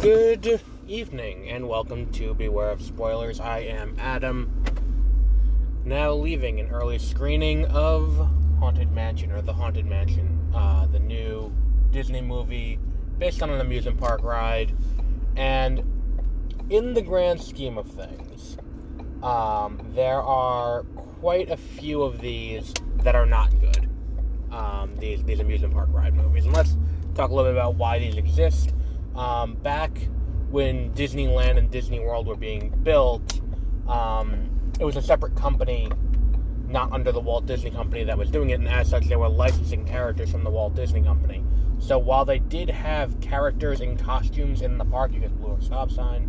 Good evening and welcome to Beware of Spoilers. I am Adam, now leaving an early screening of Haunted Mansion or The Haunted Mansion, uh, the new Disney movie based on an amusement park ride. And in the grand scheme of things, um, there are quite a few of these that are not good. Um, these these amusement park ride movies, and let's talk a little bit about why these exist. Um, back when Disneyland and Disney World were being built, um, it was a separate company, not under the Walt Disney Company, that was doing it, and as such, they were licensing characters from the Walt Disney Company. So while they did have characters in costumes in the park, you get blew a stop sign.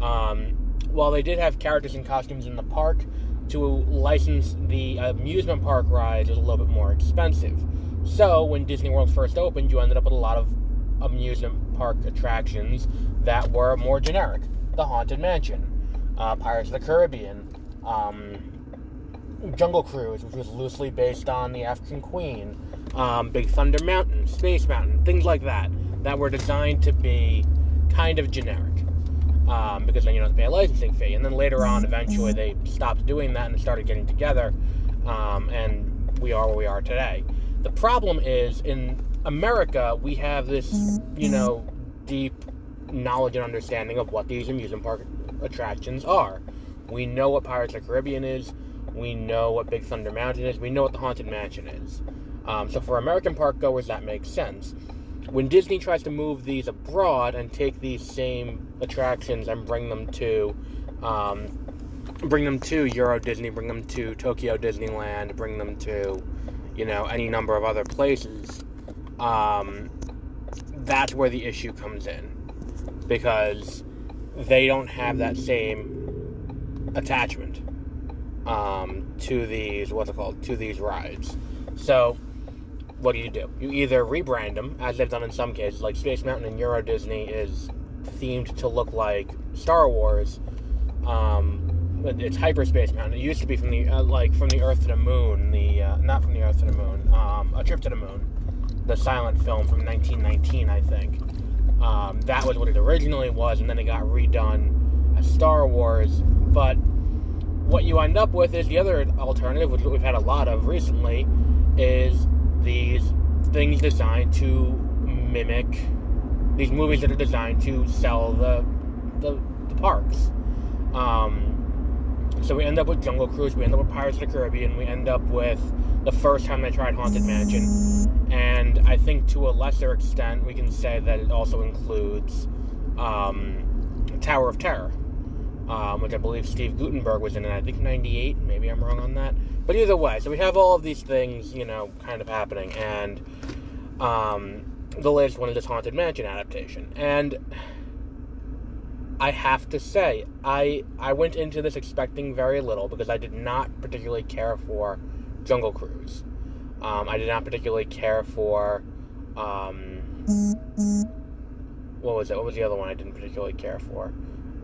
Um, while they did have characters in costumes in the park, to license the amusement park rides was a little bit more expensive. So when Disney World first opened, you ended up with a lot of amusement park attractions that were more generic. The Haunted Mansion, uh, Pirates of the Caribbean, um, Jungle Cruise, which was loosely based on the African Queen, um, Big Thunder Mountain, Space Mountain, things like that, that were designed to be kind of generic. Um, because then you don't have to pay a licensing fee. And then later on, eventually, they stopped doing that and started getting together, um, and we are where we are today. The problem is in America, we have this, you know, deep knowledge and understanding of what these amusement park attractions are. We know what Pirates of the Caribbean is. We know what Big Thunder Mountain is. We know what the Haunted Mansion is. Um, so for American park goers, that makes sense. When Disney tries to move these abroad and take these same attractions and bring them to, um, bring them to Euro Disney, bring them to Tokyo Disneyland, bring them to, you know, any number of other places, um, that's where the issue comes in because they don't have that same attachment um, to these what's it called to these rides. So, what do you do? You either rebrand them, as they've done in some cases, like Space Mountain and Euro Disney is themed to look like Star Wars. Um, it's Hyperspace Mountain. It used to be from the uh, like from the Earth to the Moon. The uh, not from the Earth to the Moon. Um, a Trip to the Moon the silent film from 1919, I think. Um, that was what it originally was, and then it got redone as Star Wars. But what you end up with is the other alternative, which we've had a lot of recently, is these things designed to mimic these movies that are designed to sell the the, the parks. Um, so we end up with Jungle Cruise, we end up with Pirates of the Caribbean, we end up with the first time they tried Haunted Mansion, and I think to a lesser extent we can say that it also includes um, Tower of Terror, um, which I believe Steve Guttenberg was in, and I think '98. Maybe I'm wrong on that, but either way, so we have all of these things, you know, kind of happening, and um, the latest one is this Haunted Mansion adaptation, and I have to say, I I went into this expecting very little because I did not particularly care for Jungle Cruise. Um, I did not particularly care for um, what was it? What was the other one I didn't particularly care for?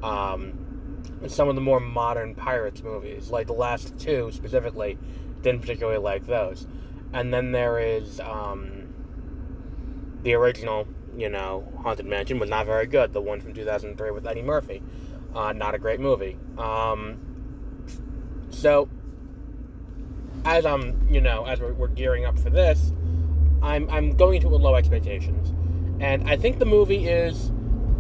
Um, some of the more modern pirates movies, like the last two specifically, didn't particularly like those. And then there is um, the original you know, Haunted Mansion was not very good. The one from 2003 with Eddie Murphy, uh, not a great movie. Um, so, as I'm, you know, as we're, we're, gearing up for this, I'm I'm going it with low expectations, and I think the movie is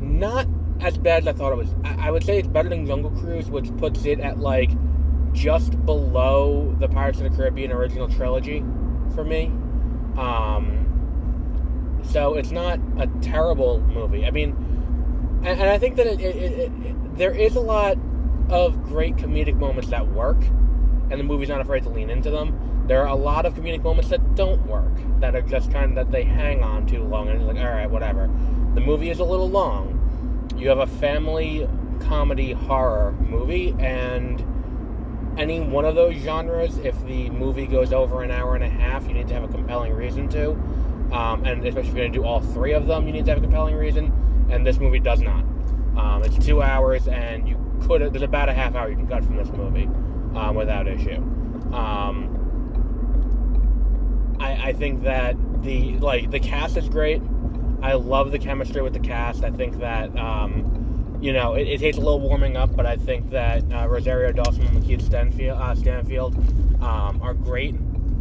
not as bad as I thought it was. I, I would say it's better than Jungle Cruise, which puts it at like just below the Pirates of the Caribbean original trilogy for me. Um, so it's not a terrible movie. I mean, and, and I think that it, it, it, there is a lot of great comedic moments that work, and the movie's not afraid to lean into them. There are a lot of comedic moments that don't work, that are just kind of that they hang on too long, and it's like, all right, whatever. The movie is a little long. You have a family comedy horror movie, and any one of those genres, if the movie goes over an hour and a half, you need to have a compelling reason to. Um, and especially if you're going to do all three of them, you need to have a compelling reason. And this movie does not. Um, it's two hours, and you could there's about a half hour you can cut from this movie um, without issue. Um, I, I, think that the like the cast is great. I love the chemistry with the cast. I think that um, you know it, it, takes a little warming up, but I think that uh, Rosario Dawson and Lakeith Stanfield, uh, Stanfield um, are great,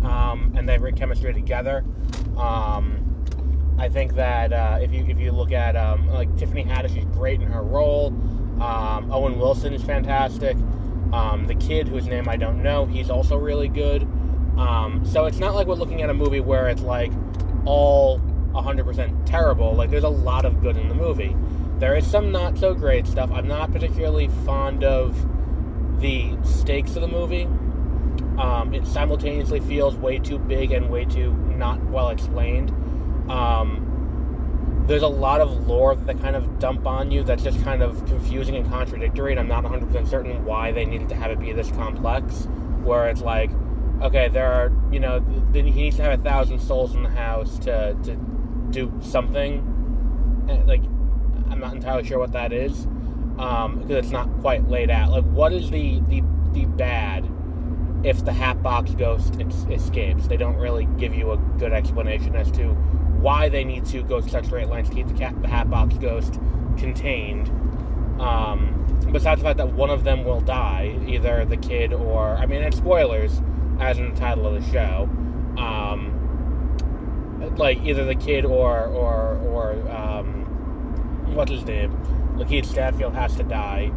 um, and they great chemistry together. Um, I think that uh, if you if you look at um, like Tiffany Haddish, she's great in her role. Um, Owen Wilson is fantastic. the kid whose name I don't know, he's also really good. so it's not like we're looking at a movie where it's like all 100% terrible. Like, there's a lot of good in the movie. There is some not so great stuff. I'm not particularly fond of the stakes of the movie. Um, it simultaneously feels way too big and way too not well explained. Um, there's a lot of lore that kind of dump on you that's just kind of confusing and contradictory, and I'm not 100% certain why they needed to have it be this complex. Where it's like, okay, there are, you know, he needs to have a thousand souls in the house to, to do something. Eh, like, I'm not entirely sure what that is um, because it's not quite laid out. Like, what is the the, the bad if the Hatbox Ghost escapes? They don't really give you a good explanation as to why they need to go such great lengths to keep the, cat, the Hatbox Ghost contained. Um, besides the fact that one of them will die, either the kid or I mean, it's spoilers, as in the title of the show. Um, like either the kid or or or um, what's his name, Lakeith Stanfield has to die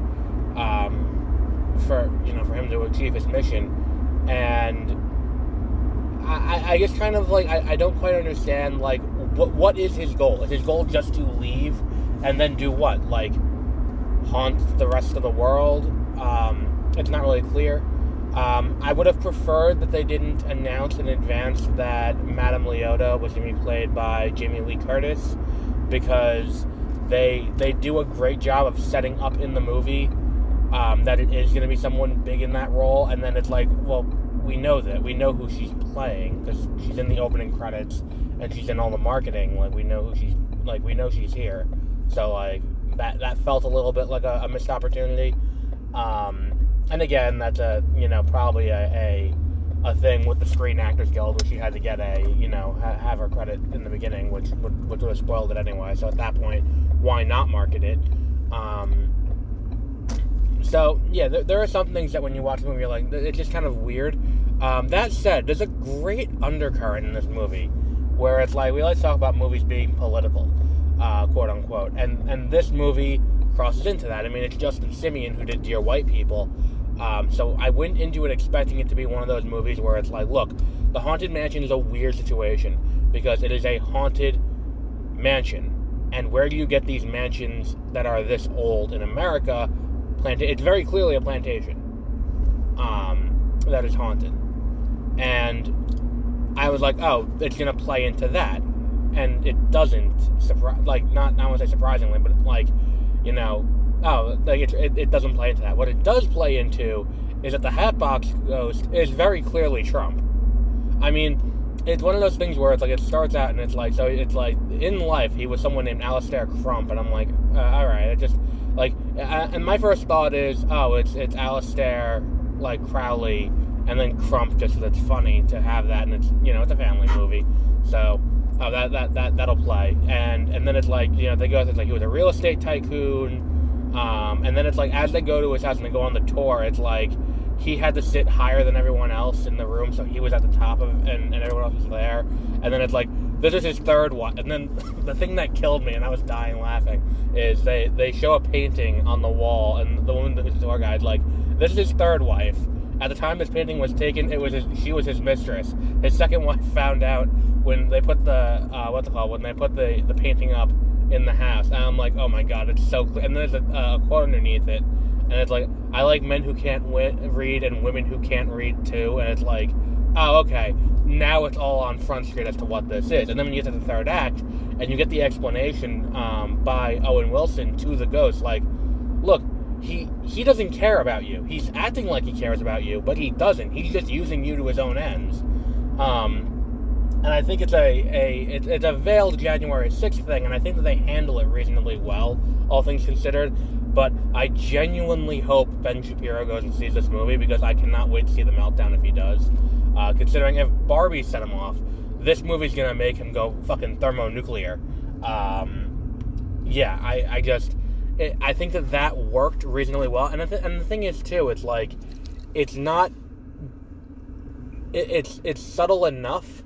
um, for you know for him to achieve his mission, and I, I just kind of like I, I don't quite understand like what what is his goal? Is his goal just to leave and then do what? Like haunt the rest of the world? Um, it's not really clear. Um, I would have preferred that they didn't announce in advance that Madame Leota was going to be played by Jamie Lee Curtis because they they do a great job of setting up in the movie um, that it is going to be someone big in that role, and then it's like, well, we know that we know who she's playing because she's in the opening credits and she's in all the marketing. Like we know who she's like we know she's here, so like that that felt a little bit like a, a missed opportunity. Um, and again, that's a you know probably a, a, a thing with the Screen Actors Guild, where she had to get a you know ha- have her credit in the beginning, which would, would have spoiled it anyway. So at that point, why not market it? Um, so yeah, there, there, are some things that when you watch the movie, you're like, it's just kind of weird. Um, that said, there's a great undercurrent in this movie where it's like we to talk about movies being political, uh, quote unquote, and and this movie crosses into that. I mean, it's Justin Simien who did Dear White People, um, so I went into it expecting it to be one of those movies where it's like, look, the haunted mansion is a weird situation because it is a haunted mansion, and where do you get these mansions that are this old in America? Planta- it's very clearly a plantation um, that is haunted, and I was like, oh, it's gonna play into that, and it doesn't. Surprise, like not want to say surprisingly, but like, you know, Oh, like it, it, it, doesn't play into that. What it does play into is that the Hatbox Ghost is very clearly Trump. I mean, it's one of those things where it's like it starts out and it's like so it's like in life he was someone named Alastair Crump, and I'm like, uh, all right, it just like, and my first thought is, oh, it's it's Alastair like Crowley, and then Crump just because it's funny to have that, and it's you know it's a family movie, so. Oh, that, that that that'll play, and and then it's like you know they go it's like he was a real estate tycoon, um, and then it's like as they go to his house and they go on the tour, it's like he had to sit higher than everyone else in the room, so he was at the top of and, and everyone else was there. And then it's like this is his third one. And then the thing that killed me, and I was dying laughing, is they they show a painting on the wall, and the woman the tour guide like this is his third wife. At the time this painting was taken, it was his, she was his mistress. His second wife found out when they put the uh, what's it called when they put the the painting up in the house. And I'm like, oh my god, it's so clear. And there's a, a quote underneath it, and it's like, I like men who can't read and women who can't read too. And it's like, oh, okay, now it's all on Front Street as to what this is. And then when you get to the third act, and you get the explanation um, by Owen Wilson to the ghost, like, look, he he doesn't care about you. He's acting like he cares about you, but he doesn't. He's just using you to his own ends. Um, and I think it's a, a it's, it's a veiled January 6th thing, and I think that they handle it reasonably well, all things considered. But I genuinely hope Ben Shapiro goes and sees this movie because I cannot wait to see the meltdown if he does. Uh, considering if Barbie set him off, this movie's gonna make him go fucking thermonuclear. um, yeah, I, I just it, I think that that worked reasonably well. And the, th- and the thing is too, it's like it's not it, it's it's subtle enough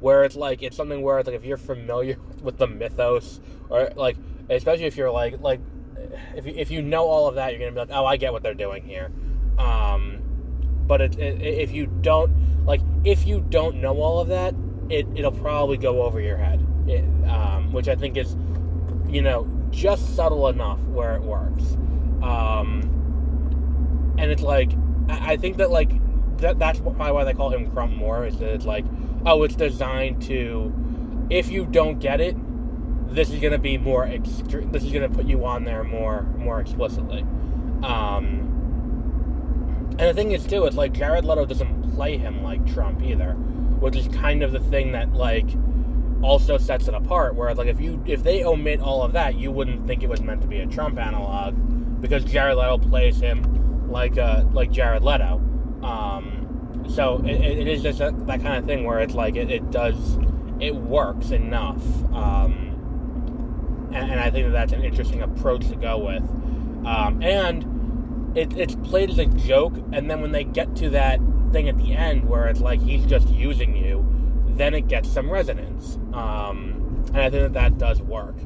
where it's like it's something where it's like if you're familiar with the mythos or like especially if you're like like if you, if you know all of that you're gonna be like oh I get what they're doing here um, but it, it, if you don't like if you don't know all of that it, it'll probably go over your head it, um, which I think is you know just subtle enough where it works um, and it's like I, I think that like that, that's probably why they call him Crump more. Is that it's like, oh, it's designed to, if you don't get it, this is going to be more. Extre- this is going to put you on there more, more explicitly. Um, and the thing is too, it's like Jared Leto doesn't play him like Trump either, which is kind of the thing that like also sets it apart. Whereas like if you if they omit all of that, you wouldn't think it was meant to be a Trump analog because Jared Leto plays him like uh like Jared Leto. Um, so it, it is just a, that kind of thing where it's like it, it does, it works enough. Um, and, and, I think that that's an interesting approach to go with. Um, and it, it's played as a joke, and then when they get to that thing at the end where it's like he's just using you, then it gets some resonance. Um, and I think that that does work.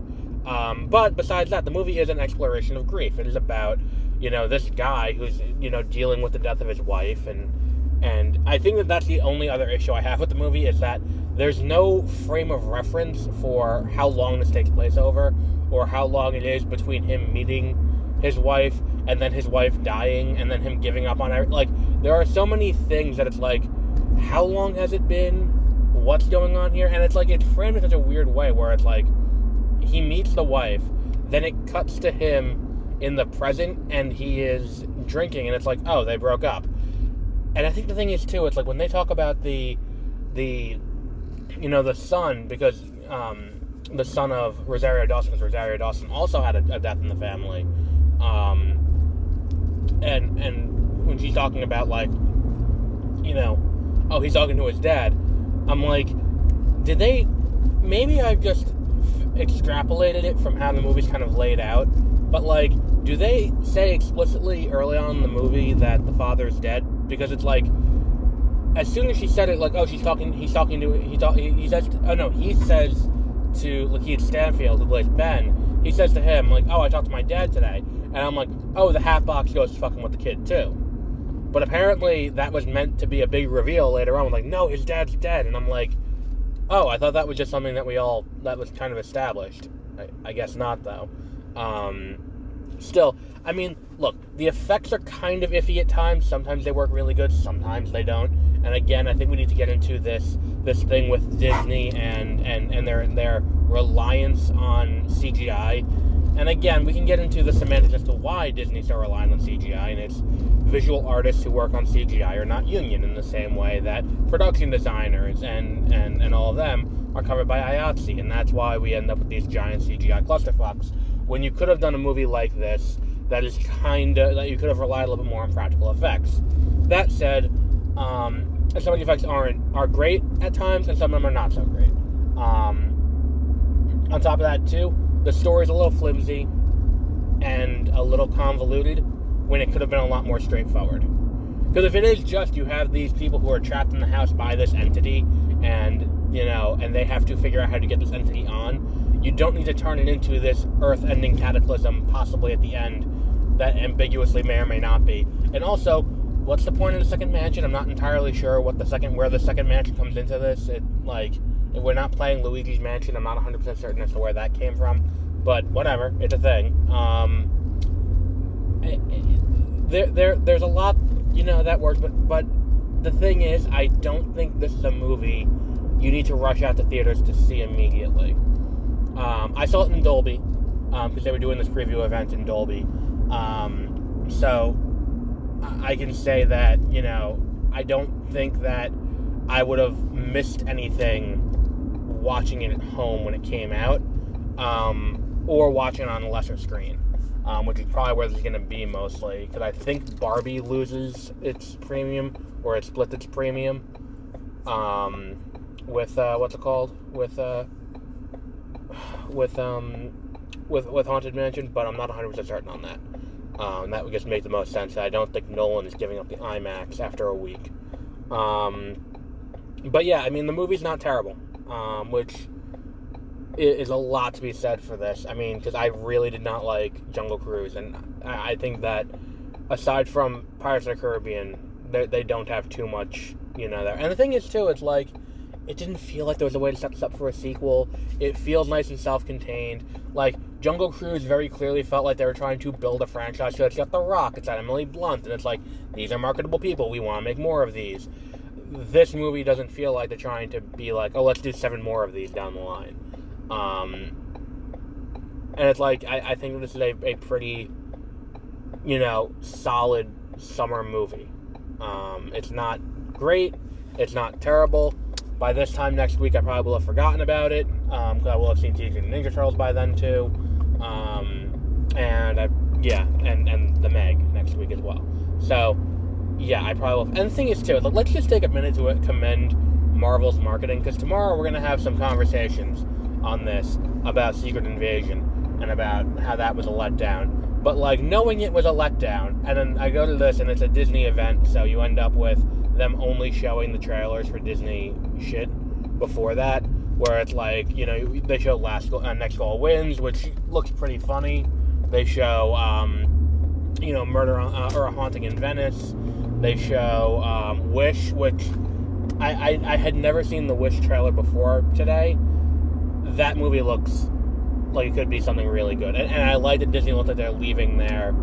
Um, but besides that, the movie is an exploration of grief. It is about you know this guy who's you know dealing with the death of his wife and and I think that that's the only other issue I have with the movie is that there's no frame of reference for how long this takes place over or how long it is between him meeting his wife and then his wife dying and then him giving up on her like there are so many things that it's like how long has it been? What's going on here? And it's like it's framed in such a weird way where it's like he meets the wife then it cuts to him in the present and he is drinking and it's like oh they broke up. And i think the thing is too it's like when they talk about the the you know the son because um, the son of rosario dawson because rosario dawson also had a, a, death in the family um, and and when she's talking about like you know oh he's talking to his dad i'm like did they maybe i've just extrapolated it from how the movie's kind of laid out but like, do they say explicitly early on in the movie that the father's dead? Because it's like, as soon as she said it, like, oh, she's talking, he's talking to, he talk, he, he says, oh no, he says to Lakeith Stanfield, who plays Ben, he says to him, like, oh, I talked to my dad today, and I'm like, oh, the Hatbox Ghost fucking with the kid too. But apparently that was meant to be a big reveal later on. Like, no, his dad's dead, and I'm like, oh, I thought that was just something that we all that was kind of established. I, I guess not though. Um, still, I mean, look, the effects are kind of iffy at times. Sometimes they work really good, sometimes they don't. And again, I think we need to get into this this thing with Disney and and and their their reliance on CGI. And again, we can get into the semantics as to why Disney's so reliant on CGI, and it's visual artists who work on CGI are not union in the same way that production designers and and and all of them are covered by IATSE, and that's why we end up with these giant CGI clusterfucks when you could have done a movie like this that is kind of that you could have relied a little bit more on practical effects. That said, um, some of the effects aren't are great at times, and some of them are not so great. Um, on top of that, too, the story's a little flimsy and a little convoluted when it could have been a lot more straightforward. Because if it is just you have these people who are trapped in the house by this entity, and you know, and they have to figure out how to get this entity on, you don't need to turn it into this earth ending cataclysm, possibly at the end, that ambiguously may or may not be. And also, what's the point of the second mansion? I'm not entirely sure what the second where the second mansion comes into this. It like we're not playing Luigi's Mansion, I'm not 100% certain as to where that came from, but whatever, it's a thing. Um, there, there, there's a lot, you know, that works, but but the thing is, I don't think this is a movie you need to rush out to theaters to see immediately. Um, I saw it in Dolby because um, they were doing this preview event in Dolby. Um, so I can say that, you know, I don't think that I would have missed anything watching it at home when it came out um, or watching it on a lesser screen. Um, which is probably where it's going to be mostly because I think Barbie loses its premium or it splits its premium um, with uh, what's it called with uh, with um with with Haunted Mansion, but I'm not 100 percent certain on that. Um, that would just make the most sense. I don't think Nolan is giving up the IMAX after a week. Um, but yeah, I mean the movie's not terrible, um, which is a lot to be said for this. I mean, because I really did not like Jungle Cruise, and I think that aside from Pirates of the Caribbean, they, they don't have too much, you know, there. And the thing is, too, it's like it didn't feel like there was a way to set this up for a sequel. It feels nice and self-contained. Like Jungle Cruise very clearly felt like they were trying to build a franchise. So it's got The Rock, it's got Emily Blunt, and it's like these are marketable people. We want to make more of these. This movie doesn't feel like they're trying to be like, oh, let's do seven more of these down the line. Um, and it's like I, I think this is a, a pretty, you know, solid summer movie. Um, it's not great. It's not terrible. By this time next week, I probably will have forgotten about it because um, I will have seen Teenage Mutant Ninja Turtles by then too. Um, and I, yeah, and and the Meg next week as well. So yeah, I probably will. And the thing is too, like, let's just take a minute to commend Marvel's marketing because tomorrow we're gonna have some conversations on this about Secret Invasion and about how that was a letdown. But like knowing it was a letdown, and then I go to this and it's a Disney event, so you end up with them only showing the trailers for Disney shit before that, where it's like you know they show last uh, next goal wins, which looks pretty funny. They show um, you know murder uh, or a haunting in Venice. They show um, Wish, which I, I I had never seen the Wish trailer before today. That movie looks like it could be something really good, and, and I like that Disney looks like they're leaving their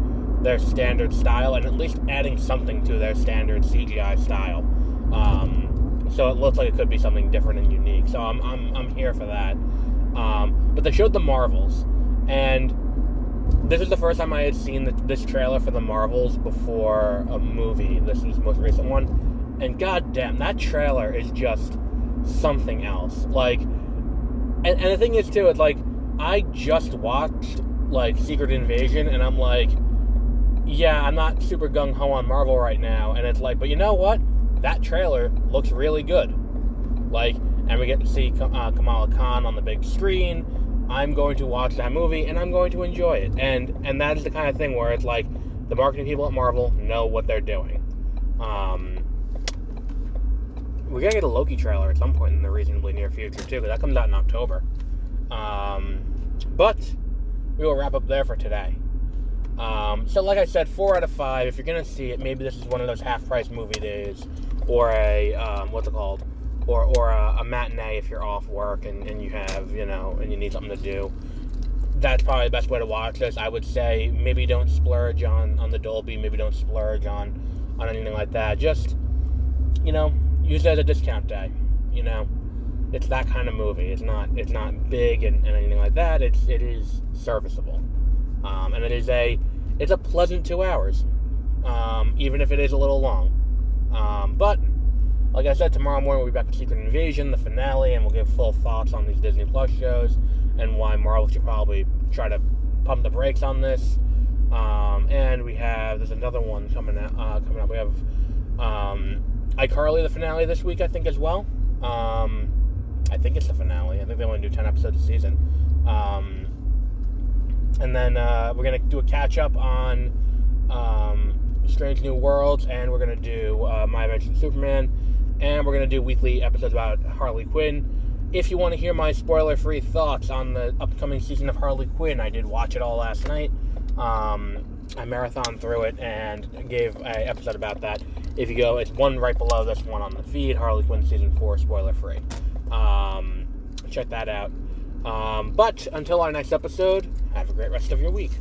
their standard style and at least adding something to their standard CGI style. Um, so it looks like it could be something different and unique. So I'm, I'm, I'm here for that. Um, but they showed the Marvels, and this is the first time I had seen the, this trailer for the Marvels before a movie. This is the most recent one, and goddamn, that trailer is just something else. Like, and, and the thing is too, it's like I just watched like Secret Invasion, and I'm like, yeah, I'm not super gung ho on Marvel right now, and it's like, but you know what? That trailer looks really good. Like, and we get to see uh, Kamala Khan on the big screen. I'm going to watch that movie, and I'm going to enjoy it. And and that is the kind of thing where it's like the marketing people at Marvel know what they're doing. Um, we gotta get a Loki trailer at some point in the reasonably near future too, because that comes out in October. Um, but we will wrap up there for today. Um, so, like I said, four out of five. If you're gonna see it, maybe this is one of those half-price movie days, or a um, what's it called, or or a, a, matinee if you're off work and, and you have you know and you need something to do. That's probably the best way to watch this. I would say maybe don't splurge on on the Dolby. Maybe don't splurge on on anything like that. Just you know, use it as a discount day. You know, it's that kind of movie. It's not it's not big and, and anything like that. It's it is serviceable. Um, and it is a it's a pleasant two hours, um, even if it is a little long. Um, but like I said, tomorrow morning we'll be back to Secret Invasion, the finale, and we'll give full thoughts on these Disney Plus shows and why Marvel should probably try to pump the brakes on this. Um, and we have there's another one coming out. Uh, coming up, we have um, iCarly the finale this week, I think as well. Um, I think it's the finale. I think they only do ten episodes a season. Um, and then uh, we're gonna do a catch up on um, Strange New Worlds, and we're gonna do uh, My Adventures Superman, and we're gonna do weekly episodes about Harley Quinn. If you want to hear my spoiler-free thoughts on the upcoming season of Harley Quinn, I did watch it all last night. Um, I marathon through it and gave an episode about that. If you go, it's one right below this one on the feed, Harley Quinn season four, spoiler-free. Um, check that out. Um, but until our next episode, have a great rest of your week.